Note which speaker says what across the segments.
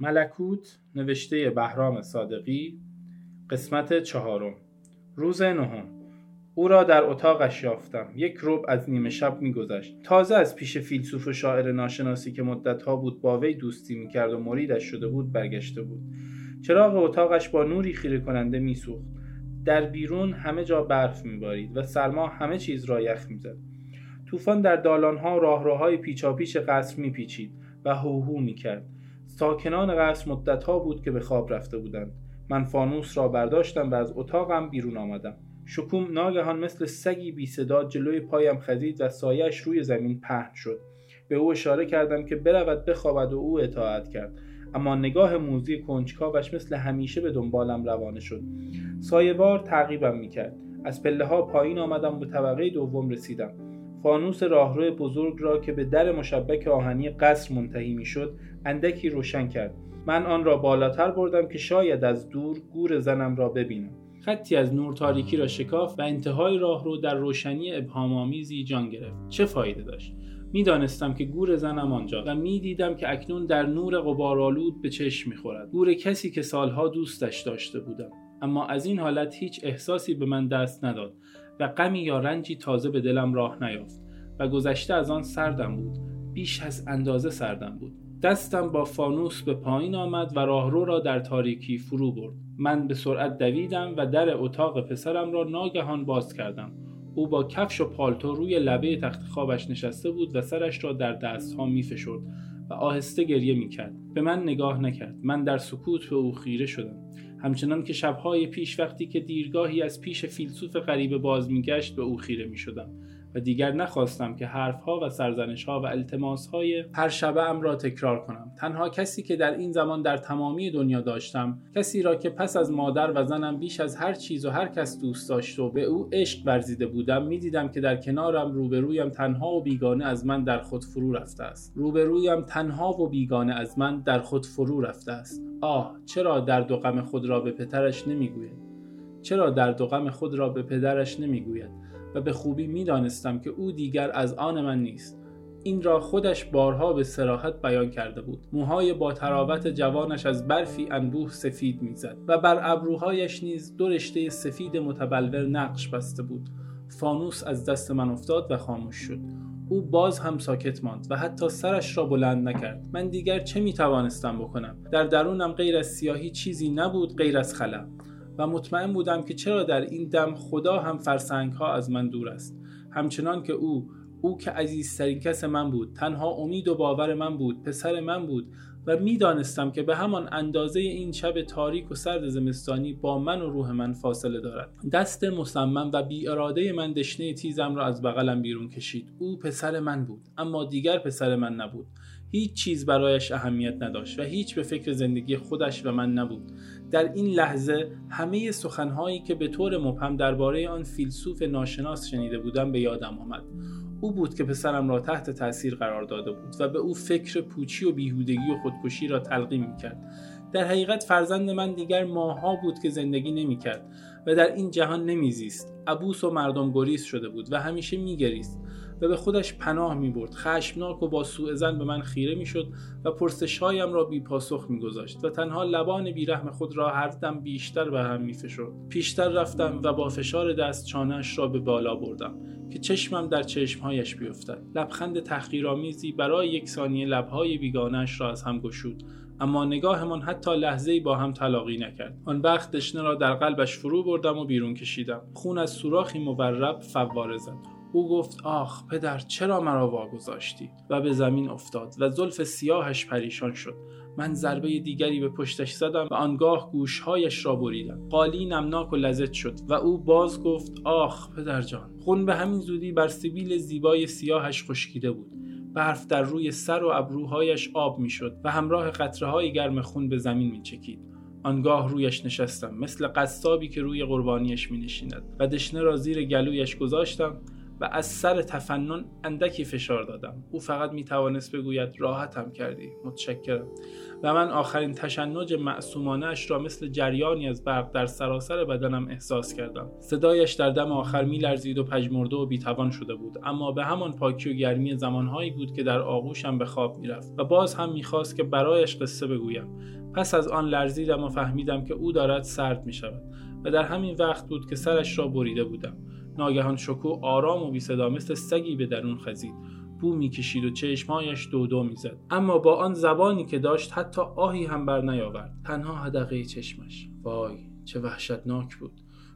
Speaker 1: ملکوت نوشته بهرام صادقی قسمت چهارم روز نهم. او را در اتاقش یافتم. یک روب از نیمه شب میگذشت. تازه از پیش فیلسوف و شاعر ناشناسی که مدتها بود با وی دوستی می‌کرد و مریدش شده بود برگشته بود. چراغ اتاقش با نوری خیره کننده میسوخت. در بیرون همه جا برف میبارید و سرما همه چیز را یخ می‌زد. طوفان در دالانها و راهروهای پیچاپیچ قصر میپیچید و هوهو می‌کرد. ساکنان قصر مدتها بود که به خواب رفته بودند. من فانوس را برداشتم و از اتاقم بیرون آمدم. شکوم ناگهان مثل سگی بی صدا جلوی پایم خزید و سایش روی زمین پهن شد. به او اشاره کردم که برود بخوابد و او اطاعت کرد. اما نگاه موزی کنجکاوش مثل همیشه به دنبالم روانه شد. سایهوار تعقیبم می‌کرد. از پله ها پایین آمدم به طبقه دوم رسیدم. فانوس راهرو بزرگ را که به در مشبک آهنی قصر منتهی می‌شد اندکی روشن کرد. من آن را بالاتر بردم که شاید از دور گور زنم را ببینم. خطی از نور تاریکی را شکاف و انتهای راه رو در روشنی ابهامآمیزی جان گرفت. چه فایده داشت؟ می‌دانستم که گور زنم آنجا و می‌دیدم که اکنون در نور غبارآلود به چشم می‌خورد. گور کسی که سالها دوستش داشته بودم. اما از این حالت هیچ احساسی به من دست نداد و غمی یا رنجی تازه به دلم راه نیافت و گذشته از آن سردم بود. بیش از اندازه سردم بود. دستم با فانوس به پایین آمد و راهرو را در تاریکی فرو برد من به سرعت دویدم و در اتاق پسرم را ناگهان باز کردم او با کفش و پالتو روی لبه تخت خوابش نشسته بود و سرش را در دستها می فشرد و آهسته گریه می کرد. به من نگاه نکرد. من در سکوت به او خیره شدم. همچنان که شبهای پیش وقتی که دیرگاهی از پیش فیلسوف غریبه باز میگشت به او خیره می شدم. و دیگر نخواستم که حرفها و سرزنشها و التماسهای هر شبه ام را تکرار کنم. تنها کسی که در این زمان در تمامی دنیا داشتم کسی را که پس از مادر و زنم بیش از هر چیز و هر کس دوست داشت و به او عشق ورزیده بودم می‌دیدم که در کنارم روبرویم تنها و بیگانه از من در خود فرو رفته است. روبرویم تنها و بیگانه از من در خود فرو رفته است. آه چرا درد و غم خود را به پترش نمی‌گوید؟ چرا درد و غم خود را به پدرش نمی‌گوید؟ و به خوبی می‌دانستم که او دیگر از آن من نیست. این را خودش بارها به سراحت بیان کرده بود. موهای با تراوت جوانش از برفی انبوه سفید می‌زد و بر ابروهایش نیز دو رشته سفید متبلور نقش بسته بود. فانوس از دست من افتاد و خاموش شد. او باز هم ساکت ماند و حتی سرش را بلند نکرد. من دیگر چه می توانستم بکنم؟ در درونم غیر از سیاهی چیزی نبود غیر از خلم و مطمئن بودم که چرا در این دم خدا هم فرسنگ ها از من دور است. همچنان که او او که عزیزترین کس من بود تنها امید و باور من بود پسر من بود و می‌دانستم که به همان اندازه این شب تاریک و سرد زمستانی با من و روح من فاصله دارد. دست مصمم و بی اراده من دشنه تیزم را از بغلم بیرون کشید. او پسر من بود اما دیگر پسر من نبود. هیچ چیز برایش اهمیت نداشت و هیچ به فکر زندگی خودش و من نبود. در این لحظه همه سخنهایی که به طور مبهم درباره آن فیلسوف ناشناس شنیده بودم به یادم آمد. او بود که پسرم را تحت تاثیر قرار داده بود و به او فکر پوچی و بیهودگی و خودکشی را تلقیم می‌کرد. در حقیقت فرزند من دیگر ماها بود که زندگی نمی‌کرد و در این جهان نمیزیست. عبوس و مردم گریز شده بود و همیشه میگریست. و به خودش پناه می برد. خشمناک و با سوء زن به من خیره می شد و پرسشهایم را بی پاسخ می گذاشت و تنها لبان بیرحم خود را هر دم بیشتر به هم می فشرد. پیشتر رفتم و با فشار دست چانش را به بالا بردم که چشمم در چشمهایش بیفتد. لبخند تحقیرآمیزی برای یک ثانیه لبهای بیگانش را از هم گشود اما نگاهمان حتی لحظه با هم تلاقی نکرد. آن وقت دشنه را در قلبش فرو بردم و بیرون کشیدم. خون از سوراخی مورب فواره زد. او گفت آخ پدر چرا مرا واگذاشتی؟ و به زمین افتاد و زلف سیاهش پریشان شد. من ضربه دیگری به پشتش زدم و آنگاه گوشهایش را بریدم. قالی نمناک و لذت شد و او باز گفت آخ پدر جان خون به همین زودی بر سیبیل زیبای سیاهش خشکیده بود. برف در روی سر و ابروهایش آب می‌شد و همراه قطره های گرم خون به زمین می چکید. آنگاه رویش نشستم مثل قصابی که روی قربانیش می نشیند و دشنه را زیر گلویش گذاشتم و از سر تفنن اندکی فشار دادم. او فقط می توانست بگوید راحتم کردی. متشکرم. و من آخرین تشنج معصومانه اش را مثل جریانی از برق در سراسر بدنم احساس کردم. صدایش در دم آخر می لرزید و پژمرده و بیتوان شده بود. اما به همان پاکی و گرمی زمانهایی بود که در آغوشم به خواب می‌رفت و باز هم می‌خواست که برایش قصه بگویم. پس از آن لرزیدم و فهمیدم که او دارد سرد می شود و در همین وقت بود که سرش را بریده بودم. ناگهان شکو آرام و بی صدا مثل سگی به درون خزید. بو می‌کشید و چشمهایش دو دو می‌زد. اما با آن زبانی که داشت حتی آهی هم بر نیاورد. تنها هدقه چشمش. وای چه وحشتناک بود.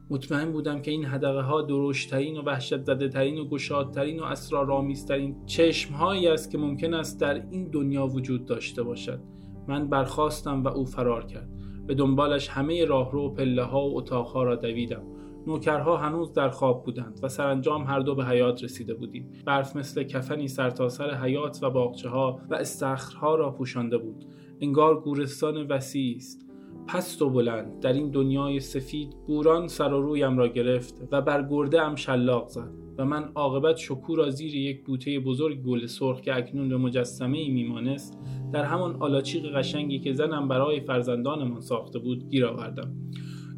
Speaker 1: مطمئن بودم که این هدقه ها درشترین و وحشت زده ترین و گشادترین و اسرارآمیزترین چشم هایی است که ممکن است در این دنیا وجود داشته باشد. من برخواستم و او فرار کرد. به دنبالش همه راهرو و پله ها و اتاقها را دویدم. نوکرها هنوز در خواب بودند و سرانجام هر دو به حیات رسیده بودیم. برف مثل کفنی سرتاسر سر حیات و باغچه ها و استخرها را پوشانده بود. انگار گورستان وسیعی است. پست و بلند در این دنیای سفید بوران سر و رویم را گرفت و بر گرده ام شلاق زد و من عاقبت شکو را زیر یک بوته بزرگ گل سرخ که اکنون به مجسمه ای میمانست در همان آلاچیق قشنگی که زنم برای فرزندانمان ساخته بود گیر آوردم.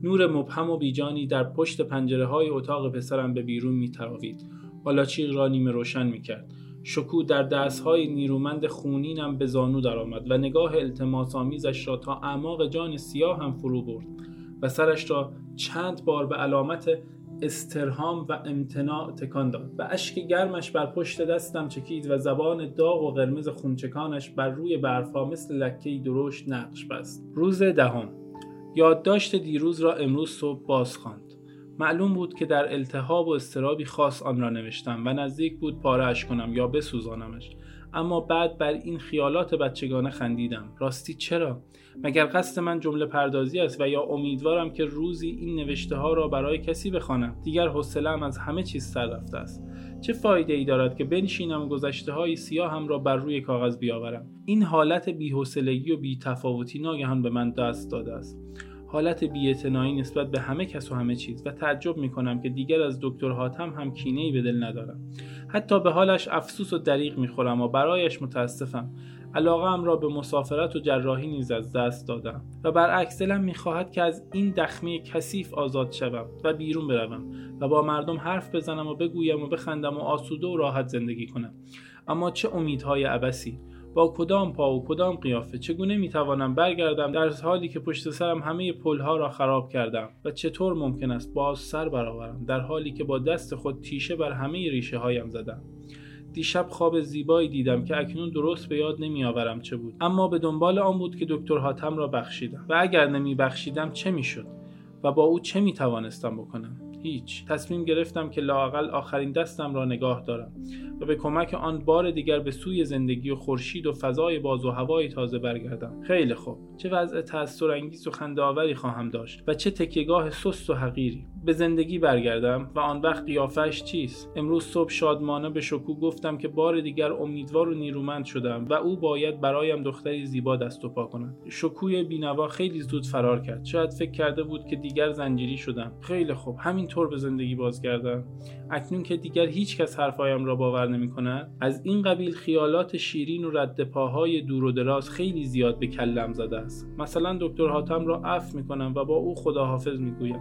Speaker 1: نور مبهم و بیجانی در پشت پنجره های اتاق پسرم به بیرون می تراوید. آلاچیق را نیمه روشن می کرد. شکو در دستهای نیرومند خونینم به زانو درآمد و نگاه التماس آمیزش را تا اعماق جان سیاه هم فرو برد و سرش را چند بار به علامت استرهام و امتناع تکان داد و اشک گرمش بر پشت دستم چکید و زبان داغ و قرمز خونچکانش بر روی برفا مثل لکهی درشت نقش بست روز دهم یادداشت دیروز را امروز صبح باز خواند. معلوم بود که در التهاب و استرابی خاص آن را نوشتم و نزدیک بود پارهش کنم یا بسوزانمش. اما بعد بر این خیالات بچگانه خندیدم. راستی چرا؟ مگر قصد من جمله پردازی است و یا امیدوارم که روزی این نوشته ها را برای کسی بخوانم؟ دیگر حوصله‌ام از همه چیز سر رفته است. چه فایده ای دارد که بنشینم و گذشته های سیاهم را بر روی کاغذ بیاورم؟ این حالت بی‌حوصلگی و بی‌تفاوتی ناگهان به من دست داده است. حالت بیاعتنایی نسبت به همه کس و همه چیز و تعجب می کنم که دیگر از دکتر حاتم هم کینه ای به دل ندارم. حتی به حالش افسوس و دریغ می‌خورم و برایش متاسفم. علاقه را به مسافرت و جراحی نیز از دست دادم و برعکس دلم می‌خواهد که از این دخمه کثیف آزاد شوم و بیرون بروم و با مردم حرف بزنم و بگویم و بخندم و آسوده و راحت زندگی کنم. اما چه امیدهای عبسی با کدام پا و کدام قیافه؟ چگونه می‌توانم برگردم در حالی که پشت سرم همه پلها را خراب کردم و چطور ممکن است باز سر برآورم در حالی که با دست خود تیشه بر همه ریشه هایم زدم؟ دیشب خواب زیبایی دیدم که اکنون درست به یاد نمیآورم چه بود. اما به دنبال آن بود که دکتر حاتم را بخشیدم. و اگر نمی بخشیدم چه می‌شد؟ و با او چه می توانستم بکنم؟ هیچ. تصمیم گرفتم که لاقل آخرین دستم را نگاه دارم و به کمک آن بار دیگر به سوی زندگی و خورشید و فضای باز و هوای تازه برگردم. خیلی خوب. چه وضع تأثیرانگیز و خندهآوری خواهم داشت و چه تکیگاه سست و حقیری. به زندگی برگردم و آن وقت قیافش چیست؟ امروز صبح شادمانه به شکو گفتم که بار دیگر امیدوار و نیرومند شدم و او باید برایم دختری زیبا دست و پا کند. شکوی بینوا خیلی زود فرار کرد. شاید فکر کرده بود که دیگر زنجیری شدم. خیلی خوب. همینطور به زندگی بازگردم؟ اکنون که دیگر هیچ کس حرفایم را باور نمی کند از این قبیل خیالات شیرین و رد پاهای دور و دراز خیلی زیاد به کلم زده است. مثلا دکتر حاتم را عفو می کنم و با او خداحافظ می گویم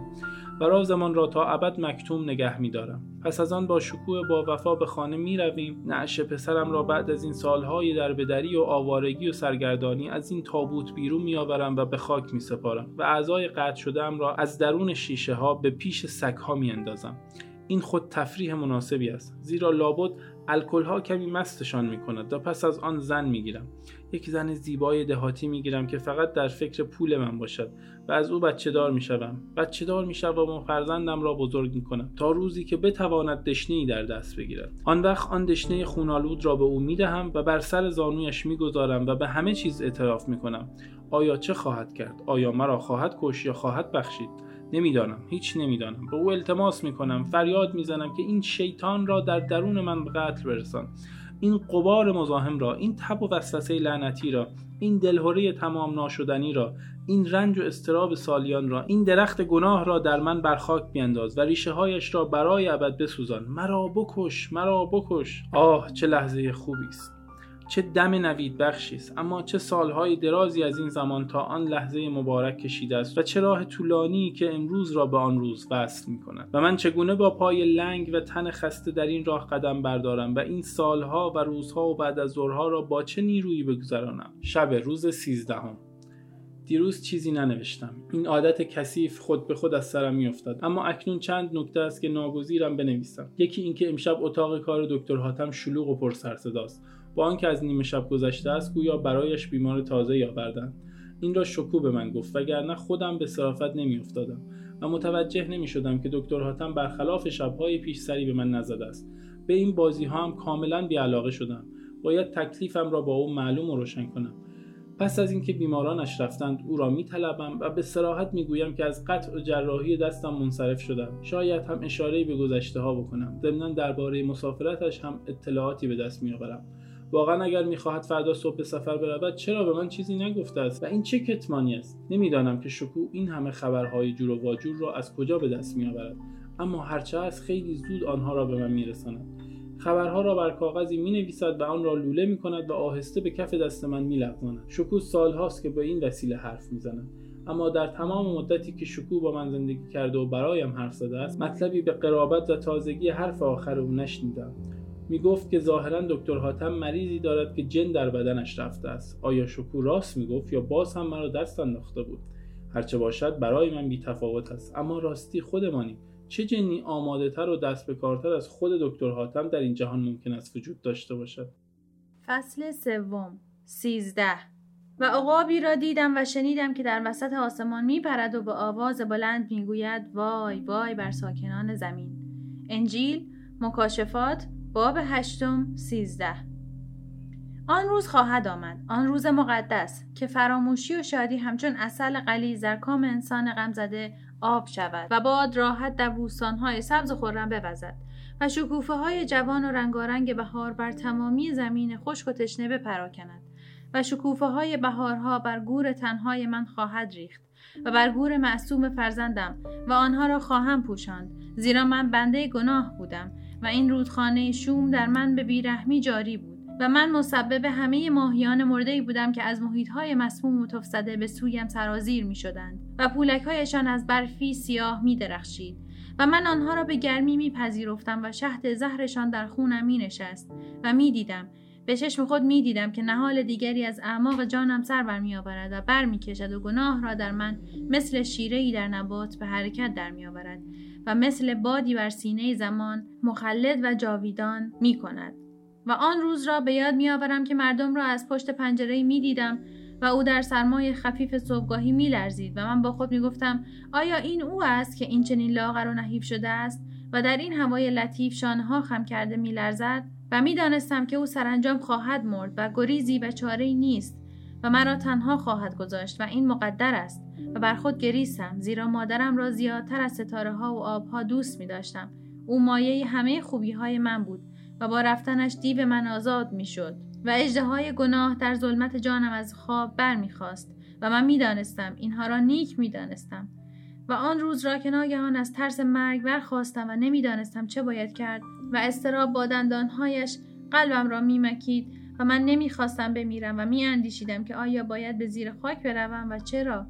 Speaker 1: و رازمان را تا ابد مکتوم نگه می دارم. پس از آن با شکوه با وفا به خانه می رویم نعش پسرم را بعد از این سالهای دربدری و آوارگی و سرگردانی از این تابوت بیرون می آورم و به خاک می سپارم و اعضای قطع شدهام را از درون شیشه ها به پیش سگ ها می اندازم. این خود تفریح مناسبی است. زیرا لابد الکل ها کمی مستشان می کند و پس از آن زن می گیرم یک زن زیبای دهاتی می گیرم که فقط در فکر پول من باشد و از او بچه دار می شوم بچه دار می شوم و فرزندم را بزرگ می کنم تا روزی که بتواند دشنه در دست بگیرد. آن وقت آن دشنه خونالود را به او می دهم و بر سر زانویش می گذارم و به همه چیز اعتراف می کنم آیا چه خواهد کرد؟ آیا مرا خواهد کش یا خواهد بخشید؟ نمی‌دانم هیچ نمی‌دانم. به او التماس می‌کنم فریاد می‌زنم که این شیطان را در درون من به قتل برسان. این قبار مزاحم را این تب و وسوسه لعنتی را این دلهوره تمام ناشدنی را این رنج و استراب سالیان را این درخت گناه را در من بر خاک بینداز و ریشه هایش را برای ابد بسوزان. مرا بکش مرا بکش. آه چه لحظه خوبی است. چه دم نوید بخشی است اما چه سالهای درازی از این زمان تا آن لحظه مبارک کشیده است و چه راه طولانی که امروز را به آن روز وصل می کند و من چگونه با پای لنگ و تن خسته در این راه قدم بردارم و این سالها و روزها و بعد از ظهرها را با چه نیرویی بگذرانم؟ شب روز سیزدهم. دیروز چیزی ننوشتم. این عادت کثیف خود به خود از سرم میافتاد. اما اکنون چند نکته است که ناگزیرم بنویسم. یکی اینکه امشب اتاق کار دکتر حاتم شلوغ و پر صداست با آنکه از نیمه شب گذشته است گویا برایش بیمار تازه آوردند. این را شکو به من گفت وگرنه خودم به صرافت نمیافتادم و متوجه نمی شدم که دکتر حاتم برخلاف شبهای پیش سری به من نزده است. به این بازی ها هم کاملا بیعلاقه شدم. باید تکلیفم را با او معلوم و روشن کنم. پس از اینکه بیمارانش رفتند او را میطلبم و به سراحت می‌گویم که از قطع و جراحی دستم منصرف شدم. شاید هم اشارهای به گذشته ها بکنم. ضمنا درباره مسافرتش هم اطلاعاتی به دست میآورم. واقعا اگر می‌خواهد فردا صبح سفر برود چرا به من چیزی نگفته است؟ و این چه کتمانی است؟ نمی‌دانم که شکو این همه خبرهای جور و واجور را از کجا به دست میآورد. اما هرچه از خیلی زود آنها را به من میرساند. خبرها را بر کاغذی می نویسد و آن را لوله می کند و آهسته به کف دست من می لغزاند. شکو سالهاست که به این وسیله حرف می زند. اما در تمام مدتی که شکو با من زندگی کرده و برایم حرف زده است مطلبی به قرابت و تازگی حرف آخر او نشنیدم. می گفت که ظاهرا دکتر حاتم مریضی دارد که جن در بدنش رفته است. آیا شکو راست می گفت یا باز هم مرا دست انداخته بود؟ هرچه باشد برای من بی تفاوت است. اما راستی خودمانی. چه جنی آماده تر و دست به کارتر از خود دکتر حاتم در این جهان ممکن است وجود داشته باشد؟
Speaker 2: فصل سوم. سیزده. و عقابی را دیدم و شنیدم که در وسط آسمان می پرد و به آواز بلند می‌گوید وای وای بر ساکنان زمین. انجیل مکاشفات باب هشتم سیزده. آن روز خواهد آمد. آن روز مقدس که فراموشی و شادی همچون اصل قلیز در کام انسان غم زده آب شود و باد راحت در بوستانهای سبز و خورم بوزد و شکوفه های جوان و رنگارنگ بهار بر تمامی زمین خشک و تشنه بپراکند و شکوفه های بهارها بر گور تنهای من خواهد ریخت و بر گور معصوم فرزندم و آنها را خواهم پوشاند زیرا من بنده گناه بودم و این رودخانه شوم در من به بیرحمی جاری بود و من مسبب همه ماهیان مرده ای بودم که از محیط های مسموم و زده به سویم سرازیر می شدند و پولک هایشان از برفی سیاه می درخشید و من آنها را به گرمی می پذیرفتم و شهد زهرشان در خونم می نشست و می دیدم به چشم خود می دیدم که نهال دیگری از اعماق جانم سر بر می آورد و بر می کشد و گناه را در من مثل شیره ای در نبات به حرکت در می آورد و مثل بادی بر سینه زمان مخلد و جاویدان می کند. و آن روز را به یاد میآورم که مردم را از پشت پنجره می دیدم و او در سرمای خفیف صبحگاهی می لرزید و من با خود می گفتم آیا این او است که این چنین لاغر و نحیف شده است و در این هوای لطیف شانها خم کرده می لرزد و می دانستم که او سرانجام خواهد مرد و گریزی و چاره نیست و مرا تنها خواهد گذاشت و این مقدر است و بر خود گریستم زیرا مادرم را زیادتر از ستاره ها و آبها دوست می داشتم. او مایه همه خوبی های من بود و با رفتنش دیو من آزاد می شد و اجده گناه در ظلمت جانم از خواب بر می خواست و من می دانستم اینها را نیک می دانستم و آن روز را که ناگهان از ترس مرگ برخواستم و نمی‌دانستم چه باید کرد و استراب با دندانهایش قلبم را میمکید و من نمی‌خواستم بمیرم و میاندیشیدم که آیا باید به زیر خاک بروم و چرا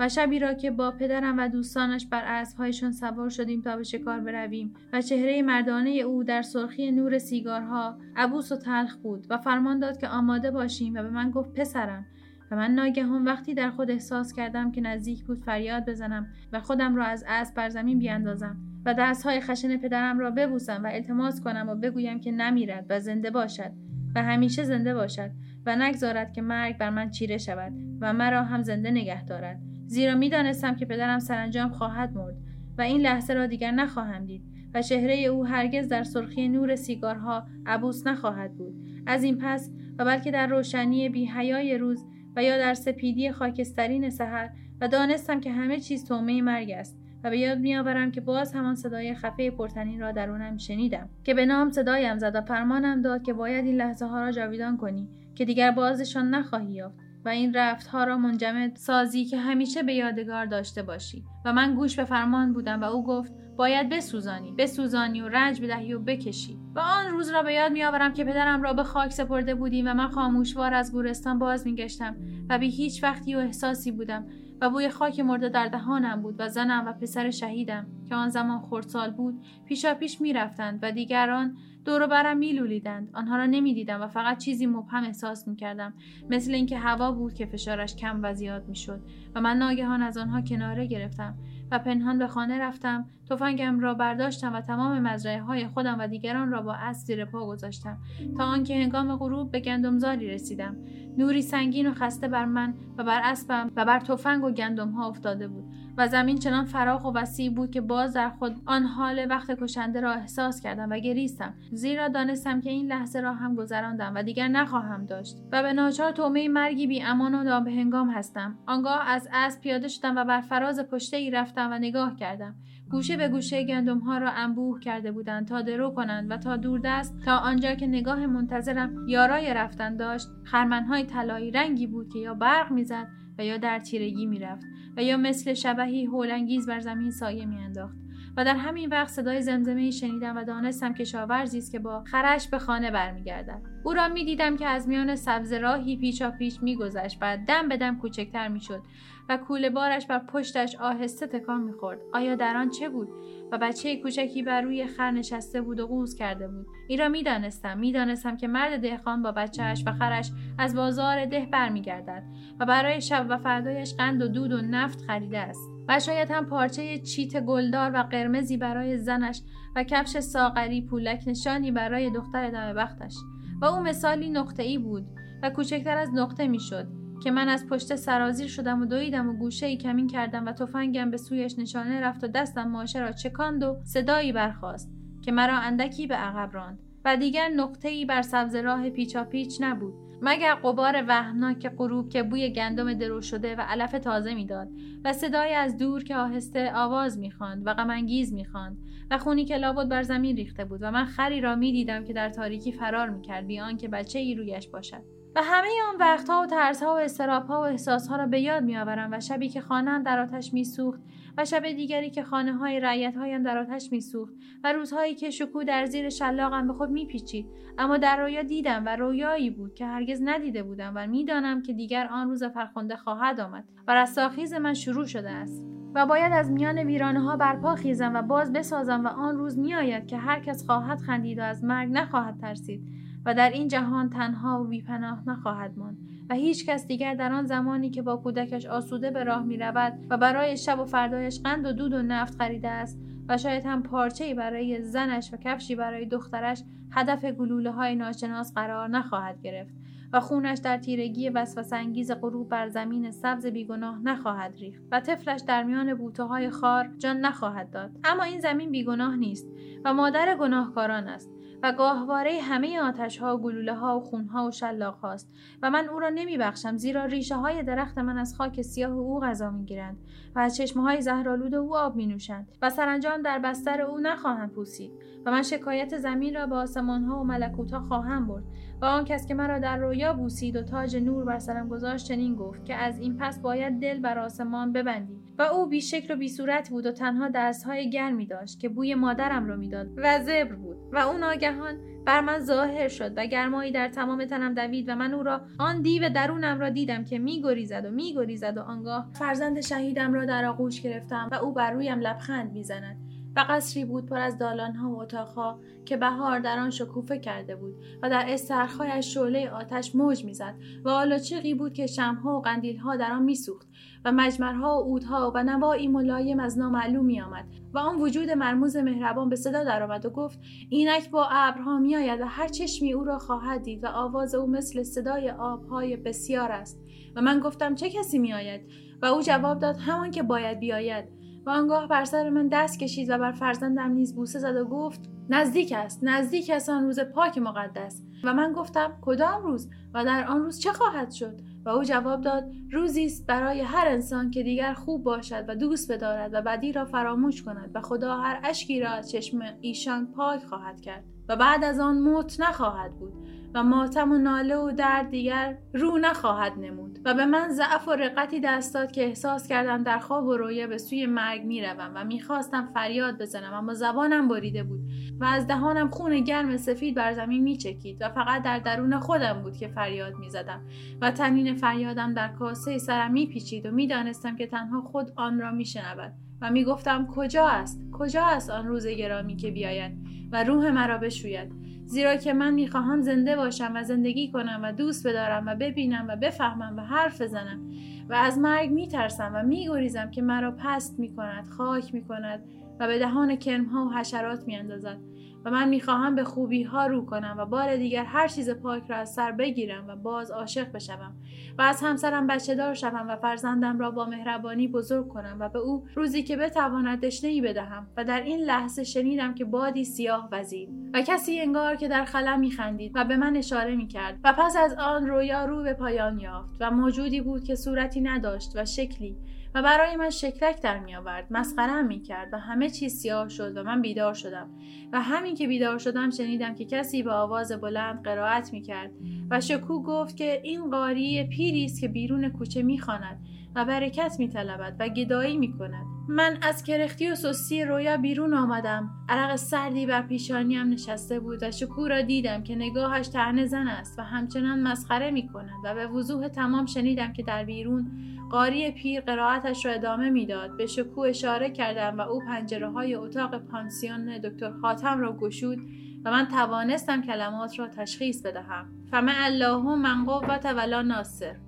Speaker 2: و شبی را که با پدرم و دوستانش بر اسبهایشان سوار شدیم تا به شکار برویم و چهره مردانه او در سرخی نور سیگارها عبوس و تلخ بود و فرمان داد که آماده باشیم و به من گفت پسرم و من ناگهان وقتی در خود احساس کردم که نزدیک بود فریاد بزنم و خودم را از اسب بر زمین بیاندازم و دستهای خشن پدرم را ببوسم و التماس کنم و بگویم که نمیرد و زنده باشد و همیشه زنده باشد و نگذارد که مرگ بر من چیره شود و مرا هم زنده نگه دارد. زیرا می‌دانستم که پدرم سرانجام خواهد مرد و این لحظه را دیگر نخواهم دید و چهره او هرگز در سرخی نور سیگارها عبوس نخواهد بود. از این پس و بلکه در روشنی بیحیای روز و یا در سپیدی خاکسترین سحر و دانستم که همه چیز تومه مرگ است و به یاد میآورم که باز همان صدای خفه پرتنین را درونم شنیدم که به نام صدایم زد و فرمانم داد که باید این لحظه ها را جاویدان کنی که دیگر بازشان نخواهی یافت. و این رفتها را منجمد سازی که همیشه به یادگار داشته باشی. و من گوش به فرمان بودم و او گفت باید بسوزانی بسوزانی و رنج بدهی و بکشی. و آن روز را به یاد میآورم که پدرم را به خاک سپرده بودیم و من خاموشوار از گورستان باز میگشتم و بی هیچ وقتی و احساسی بودم و بوی خاک مرده در دهانم بود و زنم و پسر شهیدم که آن زمان خردسال بود پیشا پیش می‌رفتند و دیگران دور برم میلولیدند. آنها را نمی‌دیدم و فقط چیزی مبهم احساس می‌کردم مثل اینکه هوا بود که فشارش کم و زیاد می‌شد و من ناگهان از آنها کناره گرفتم و پنهان به خانه رفتم تفنگم را برداشتم و تمام مزرعه های خودم و دیگران را با اسب زیر پا گذاشتم تا آنکه هنگام غروب به گندمزاری رسیدم. نوری سنگین و خسته بر من و بر اسبم و بر تفنگ و گندم ها افتاده بود. و زمین چنان فراخ و وسیع بود که باز در خود آن حال وقت کشنده را احساس کردم و گریستم. زیرا دانستم که این لحظه را هم گذراندم و دیگر نخواهم داشت و به ناچار تومه مرگی بی امان و نابهنگام هستم. آنگاه از اسب پیاده شدم و بر فراز پشته ای رفتم و نگاه کردم. گوشه به گوشه گندم ها را انبوه کرده بودند تا درو کنند و تا دوردست تا آنجا که نگاه منتظرم یارای رفتن داشت خرمنهای طلایی رنگی بود که یا برق می‌زد و یا در تیرگی می‌رفت و یا مثل شبهی هولانگیز بر زمین سایه میانداخت. و در همین وقت صدای زمزمه شنیدم و دانستم که شاورزی است که با خرش به خانه برمیگردد. او را می‌دیدم که از میان سبز راهی پیچا پیش میگذشت و دم به دم کوچکتر می‌شد و کوله بارش بر پشتش آهسته تکان می‌خورد. آیا در آن چه بود؟ و بچه کوچکی بر روی خر نشسته بود و قوز کرده بود. این را می‌دانستم. می‌دانستم که مرد دهقان با بچهش و خرش از بازار ده برمیگردد و برای شب و فردایش قند و دود و نفت خریده است. و شاید هم پارچه چیت گلدار و قرمزی برای زنش و کفش ساغری پولک نشانی برای دختر دم بختش. و او مثال نقطه ای بود و کوچکتر از نقطه می‌شد که من از پشت سرازیر شدم و دویدم و گوشه ای کمین کردم و تفنگم به سویش نشانه رفت و دستم ماشه را چکاند و صدایی برخاست که مرا اندکی به عقب راند. و دیگر نقطه ای بر سبز راه پیچا پیچ نبود. مگر قبار وهمناک غروب که بوی گندم درو شده و علف تازه می‌داد و صدای از دور که آهسته آواز می‌خواند و غمانگیز می‌خواند و خونی که لابد بر زمین ریخته بود و من خری را می‌دیدم که در تاریکی فرار می‌کرد بی آنکه بچه ای رویش باشد. و همه آن وقتها و ترسها و استرابها و احساسها را به یاد میآورم و شبی که خانه در آتش میسوخت و شب دیگری که خانه های رعیت هایم در آتش میسوخت و روزهایی که شکو در زیر شلاقم به خود میپیچید. اما در رویا دیدم و رویایی بود که هرگز ندیده بودم و می‌دانم که دیگر آن روز فرخنده خواهد آمد و رستاخیز من شروع شده است. و باید از میان ویرانه ها برپا خیزم و باز بسازم و آن روز میآید که هر کس خواهد خندید و از مرگ نخواهد ترسید و در این جهان تنها و بیپناه نخواهد ماند. و هیچ کس دیگر در آن زمانی که با کودکش آسوده به راه می رود و برای شب و فردایش قند و دود و نفت خریده است و شاید هم پارچه برای زنش و کفشی برای دخترش هدف گلوله های ناشناس قرار نخواهد گرفت و خونش در تیرگی وسوسه انگیز غروب بر زمین سبز بیگناه نخواهد ریخت و طفلش در میان بوته های خار جان نخواهد داد. اما این زمین بیگناه نیست و مادر گناهکاران است. و گاهواره همه آتش ها گلوله ها و خون ها و شلاق هاست و من او را نمی بخشم زیرا ریشه های درخت من از خاک سیاه او غذا می گیرند و از چشمه های زهرالود او آب می نوشند و سرانجام در بستر او نخواهم پوسید و من شکایت زمین را به آسمان ها و ملکوت ها خواهم برد و آن کس که مرا در رویا بوسید و تاج نور بر سرم گذاشت چنین گفت که از این پس باید دل بر آسمان ببندی و او بی شکل و بی صورت بود و تنها دستهای گرمی داشت که بوی مادرم را می‌داد و زبر بود و او ناگهان بر من ظاهر شد و گرمایی در تمام تنم دوید و من او را آن دیو درونم را دیدم که میگریزد و میگریزد و آنگاه فرزند شهیدم را در آغوش گرفتم و او بر رویم لبخند می‌زند. و قصری بود پر از دالانها و اتاقها که بهار در آن شکوفه کرده بود و در استرخایش شعله آتش موج می‌زد و آلاچقی بود که شمها و قندیلها در آن میسوخت و مجمرها و اودها و نوایی ملایم از نامعلوم میآمد و آن وجود مرموز مهربان به صدا درآمد و گفت اینک با ابرها میآید و هر چشمی او را خواهد دید و آواز او مثل صدای آبهای بسیار است و من گفتم چه کسی میآید؟ و او جواب داد همان که باید بیاید. و آنگاه بر سر من دست کشید و بر فرزندم نیز بوسه زد و گفت نزدیک است نزدیک است آن روز پاک مقدس. و من گفتم کدام روز؟ و در آن روز چه خواهد شد؟ و او جواب داد روزی است برای هر انسان که دیگر خوب باشد و دوست بدارد و بدی را فراموش کند و خدا هر اشکی را از چشم ایشان پاک خواهد کرد و بعد از آن موت نخواهد بود. و ماتم و ناله و درد دیگر رو نخواهد نمود و به من ضعف و رقتی دست داد که احساس کردم در خواب و رویا به سوی مرگ می‌روم و می‌خواستم فریاد بزنم اما زبانم بریده بود و از دهانم خون گرم سفید بر زمین میچکید و فقط در درون خودم بود که فریاد می‌زدم و تنین فریادم در کاسه سرم میپیچید و می‌دانستم که تنها خود آن را میشنود و می‌گفتم کجا است؟ کجا است آن روز گرامی که بیاید و روح مرا بشوید؟ زیرا که من می‌خواهم زنده باشم و زندگی کنم و دوست بدارم و ببینم و بفهمم و حرف بزنم و از مرگ میترسم و میگریزم که مرا پست می‌کند خاک می‌کند و به دهان کرمها و حشرات میاندازد. و من می‌خواهم به خوبی ها رو کنم و بار دیگر هر چیز پاک را از سر بگیرم و باز عاشق بشوم و از همسرم بچه دار شوم و فرزندم را با مهربانی بزرگ کنم و به او روزی که بتواند ای بدهم و در این لحظه شنیدم که بادی سیاه وزید و کسی انگار که در خلا میخندید و به من اشاره می‌کرد و پس از آن رویا رو به پایان یافت و موجودی بود که صورتی نداشت و شکلی و برای من شکلک در می آورد مسخرم می کرد و همه چیز سیاه شد و من بیدار شدم. و همین که بیدار شدم شنیدم که کسی به آواز بلند قرائت می کرد و شکو گفت که این قاری پیری است که بیرون کوچه می خاند برکت می طلبد و گدایی می کند من از کرختی و سستی رویا بیرون آمدم. عرق سردی بر پیشانیم نشسته بود و شکو را دیدم که نگاهش تنه زن است و همچنان مسخره می کند و به وضوح تمام شنیدم که در بیرون قاری پیر قرائتش را ادامه می‌داد. به شکو اشاره کردم و او پنجره های اتاق پانسیون دکتر خاتم را گشود و من توانستم کلمات را تشخیص بدهم. فما له من قوة ولا ناصر.